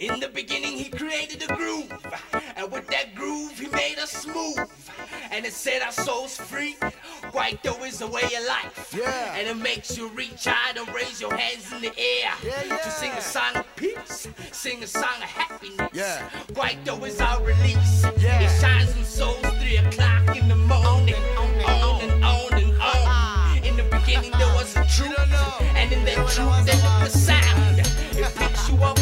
In the beginning, he created a groove, and with that groove, he made us move. And it set our souls free. Kwaito is a way of life, Yeah. and it makes you reach out and raise your hands in the air Yeah, yeah. to sing a song of peace, sing a song of happiness. Yeah. though is our release. Yeah. It shines in souls three o'clock in the morning, on and on and on. Uh-huh. In the beginning, there was a truth, and in that truth, there was a sound. It picks you up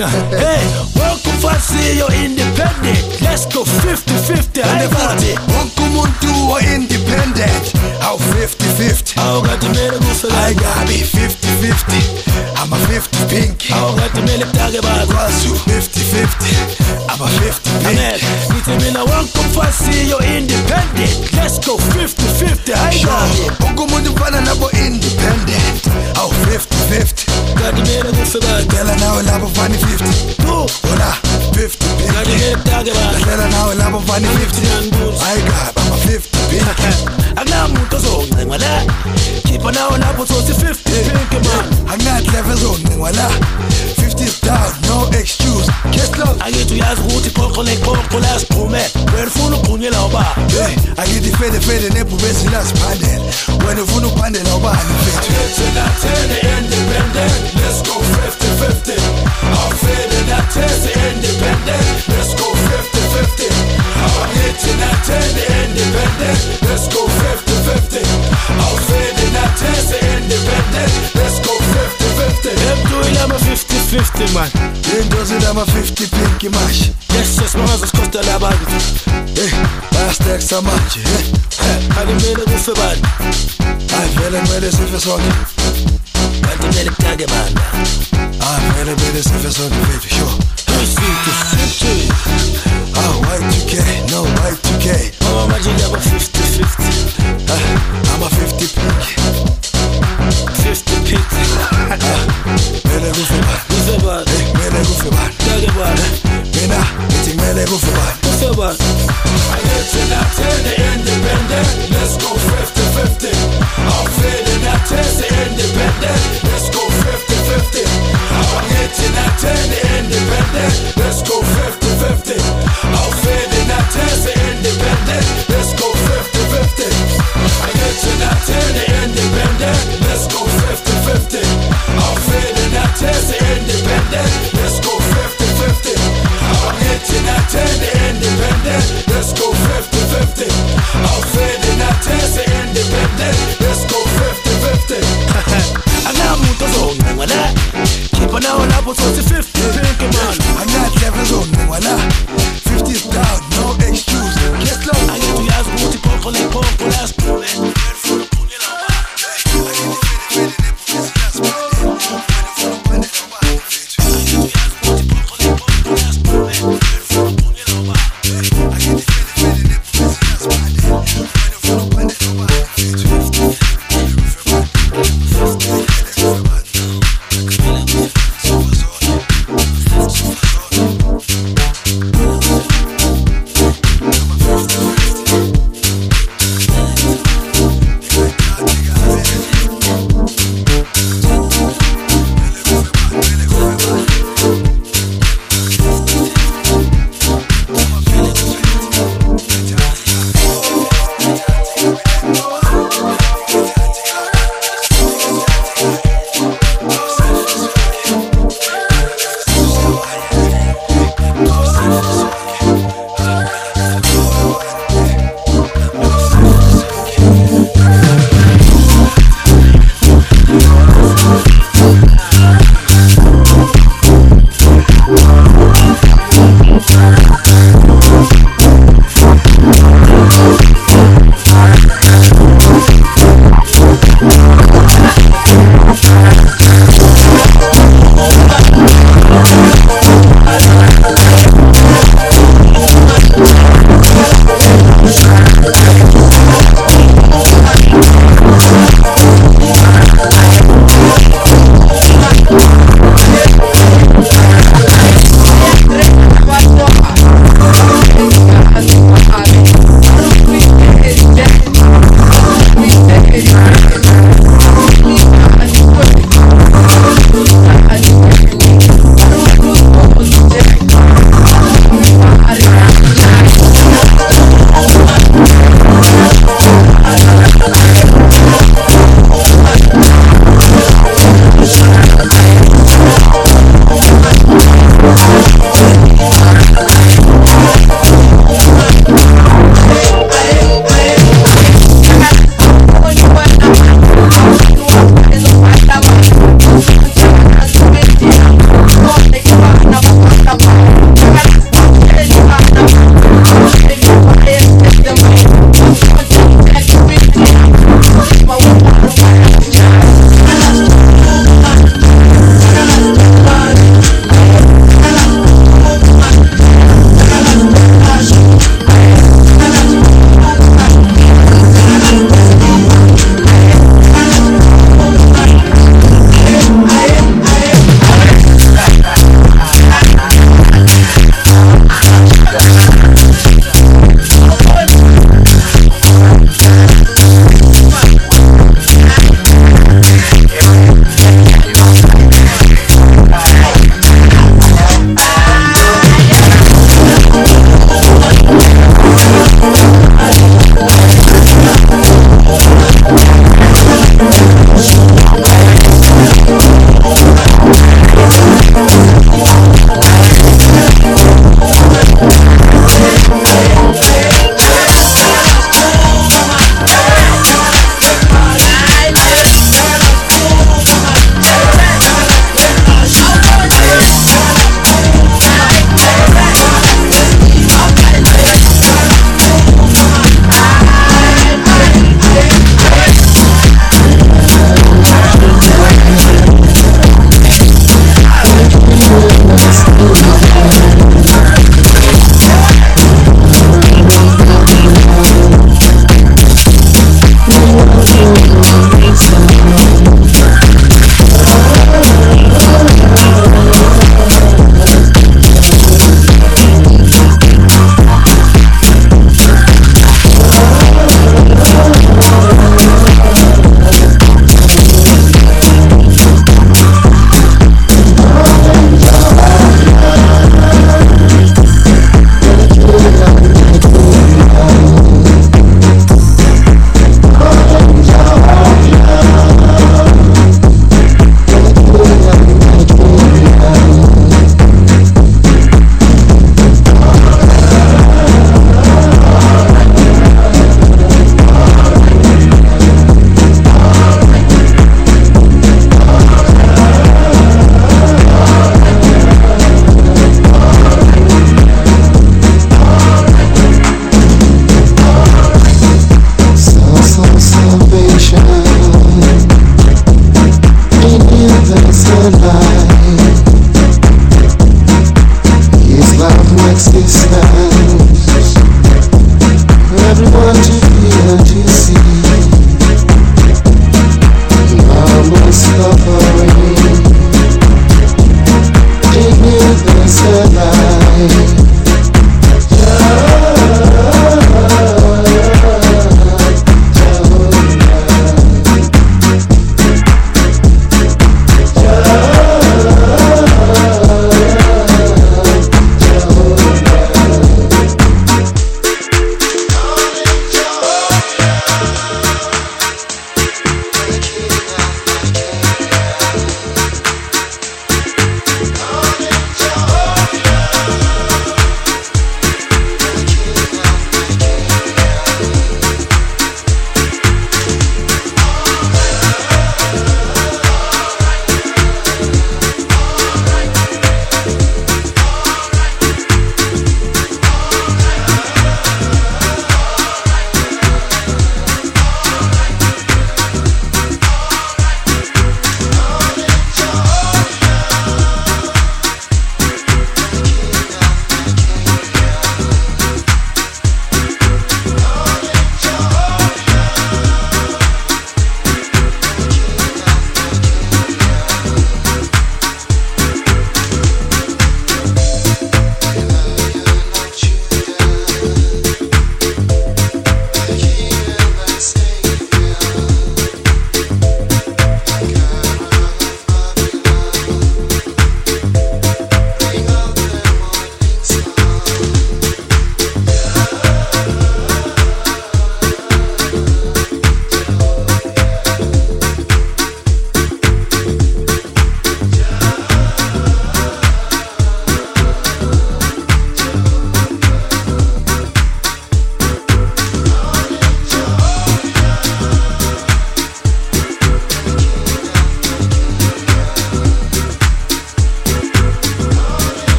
hey khipha nawo lapho thothi 50 pink man anginahleve ezoningwa la 50 is down no excuse. Keslo akithi uyazi ukuthi iqoqo neqoqo lasiphume wena ufuna ugqunyela ubaba hey akithi fede fede nebhubesi lasiphandela wena ufuna ukuphandela ubani I'm a 50-50 man. Dangerous I'm a 50 pinky mash. Yes, yes, man, så skottar jag bandet Eh, bara steg som match Eh, eh hade menar du för band Nej, felen med dig så för saken Vänta med dig tagge man. Nej, felen med dig så för saken, vet the jo Ah, Y2K, no white 2K. Oh, imagine I'm a 50-50 eh, I'm a 50 pinky. 50 mele goofy var. Musa var. Tek mele goofy var. Dede var. Mina Tek mele goofy var. Musa var. I get independent Let's go 50-50 I'm feeling not tell independent Let's go 50-50 I'm getting not tell independent Let's go 50-50 I'm feeling not tell independent Let's go 50-50 I get to not independent Latina, 10 independent. Let's go 50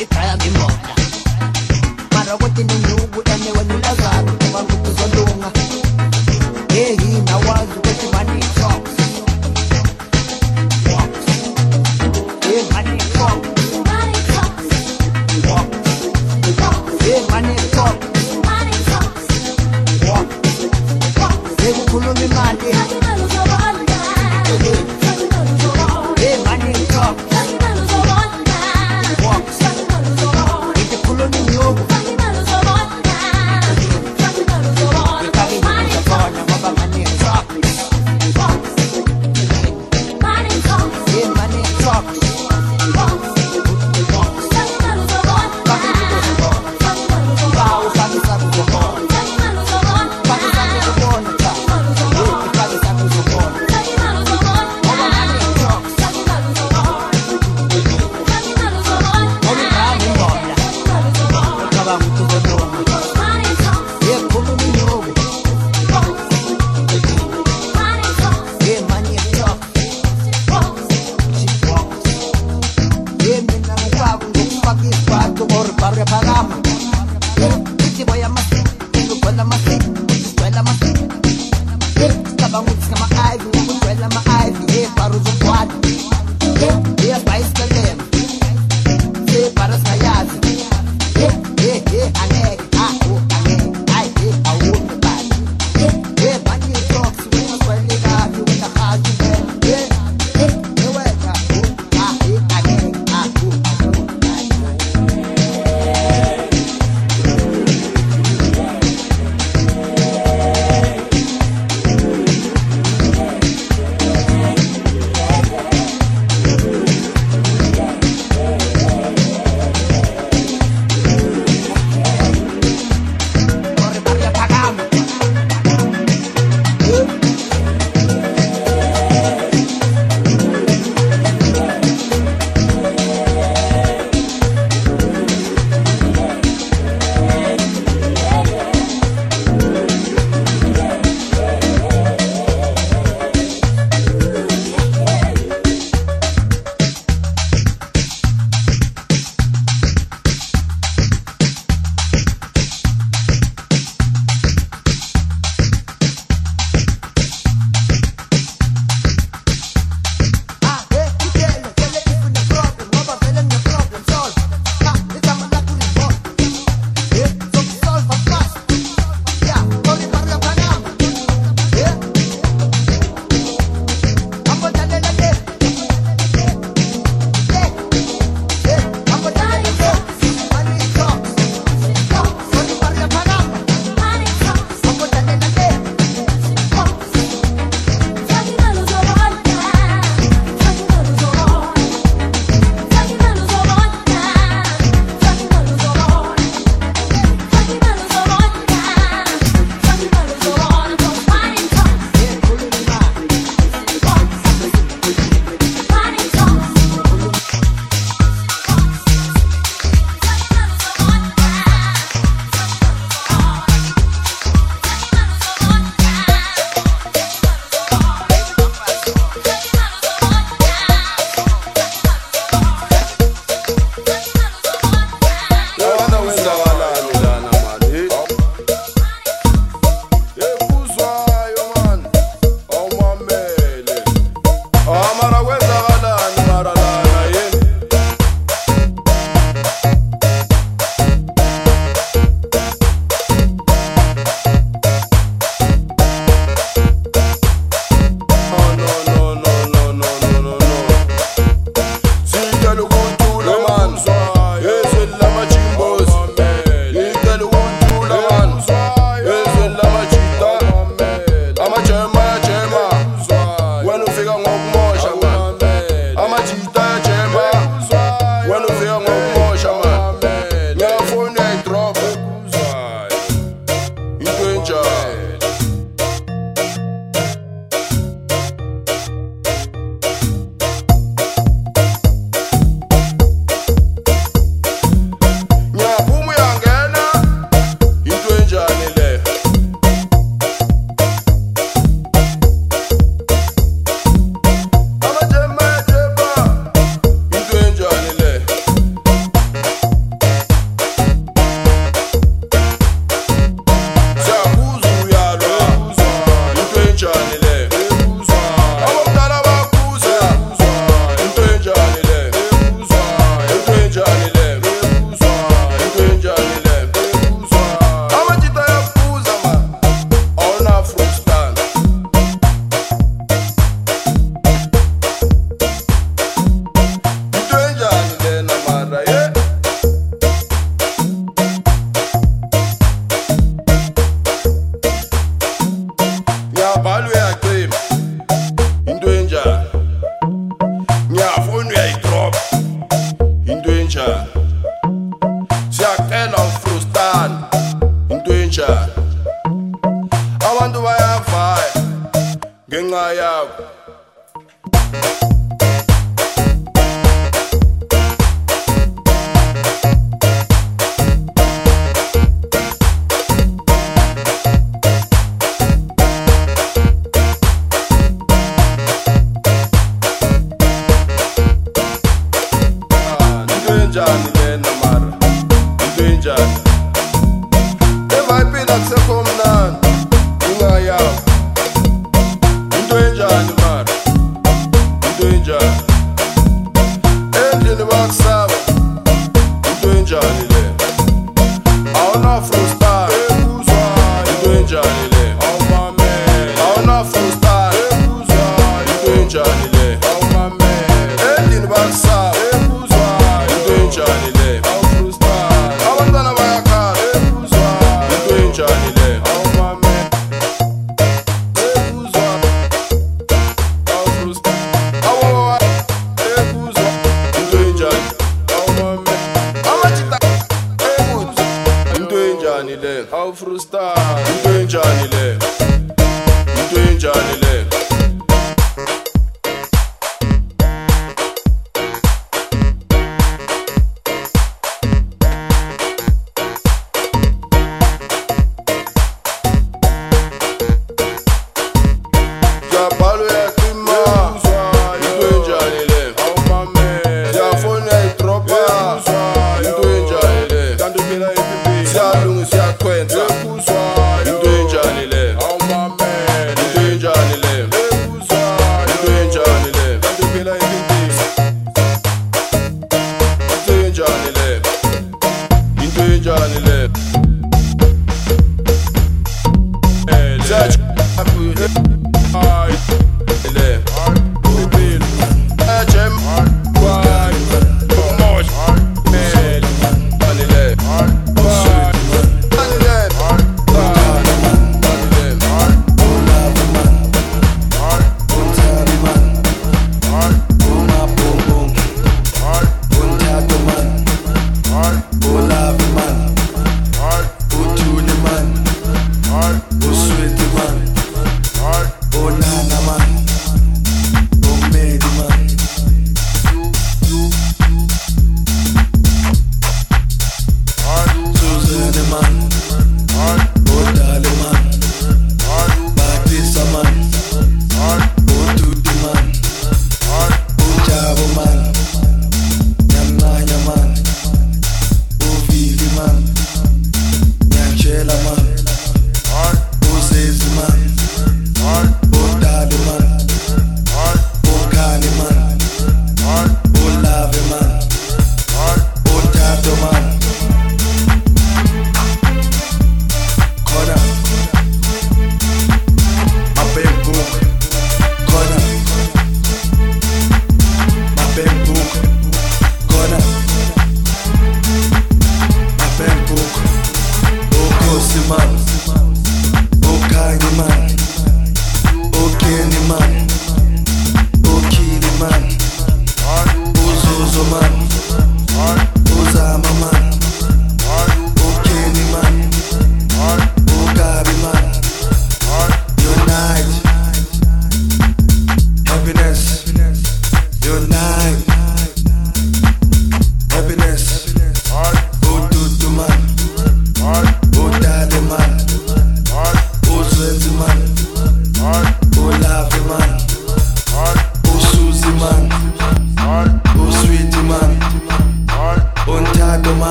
ngoba ibraya ngimona mara ukuthi nenyuku ene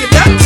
you done?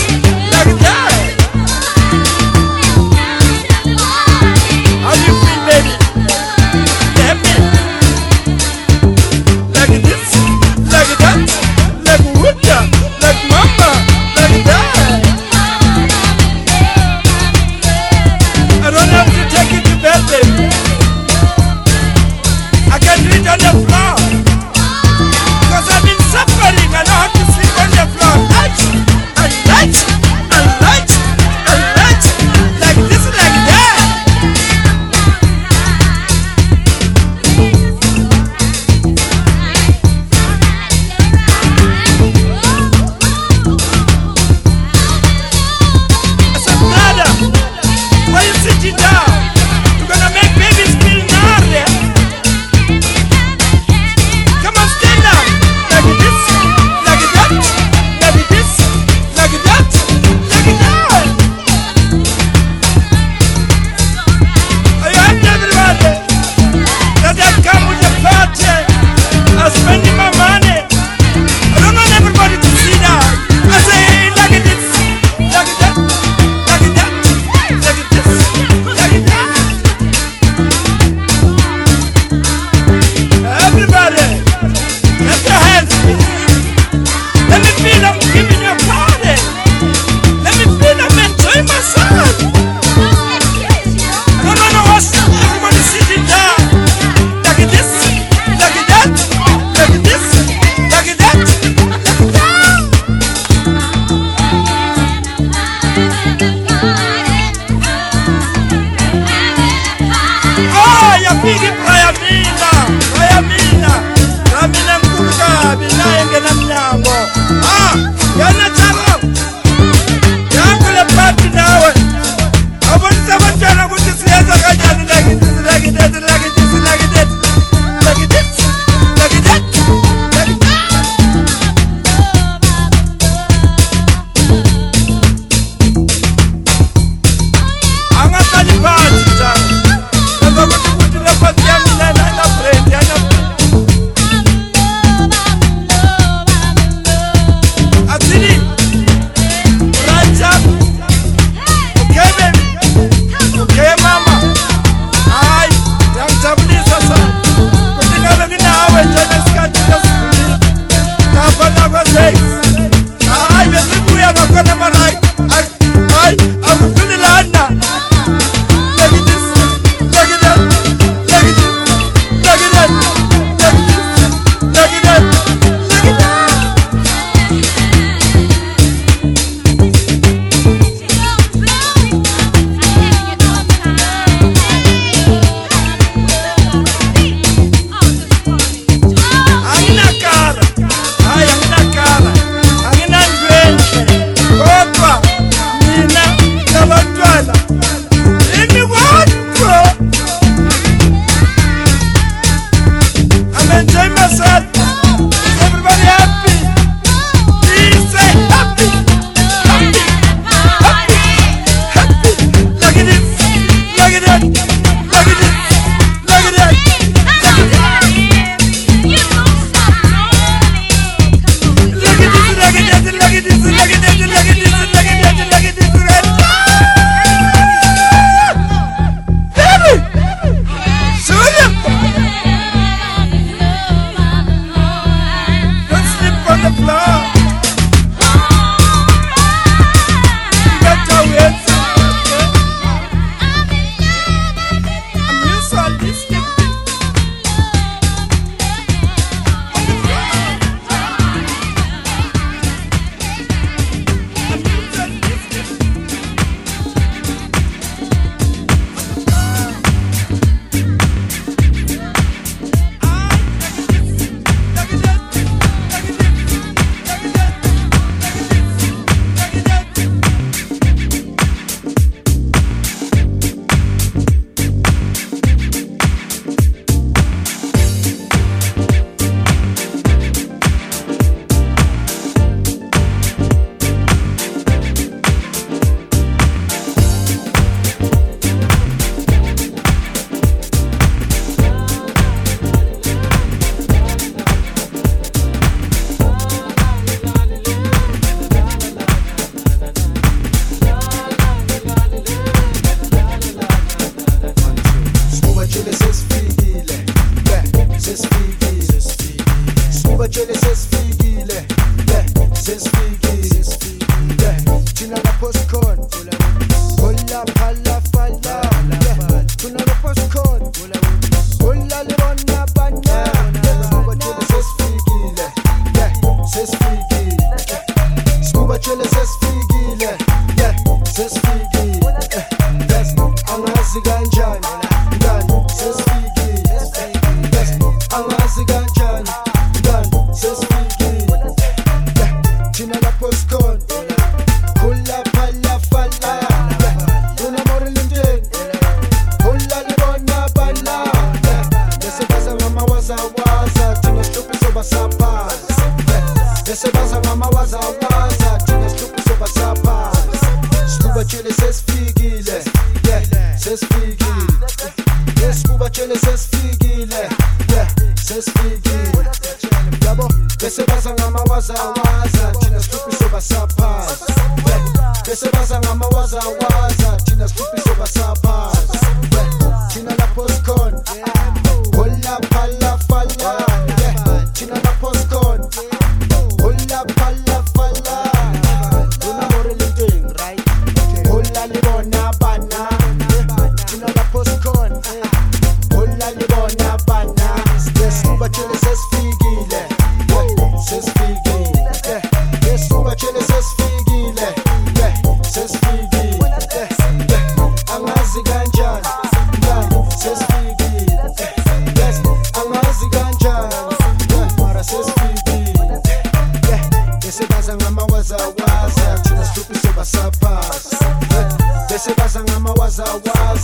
Ngamawazawaza thina sihluphi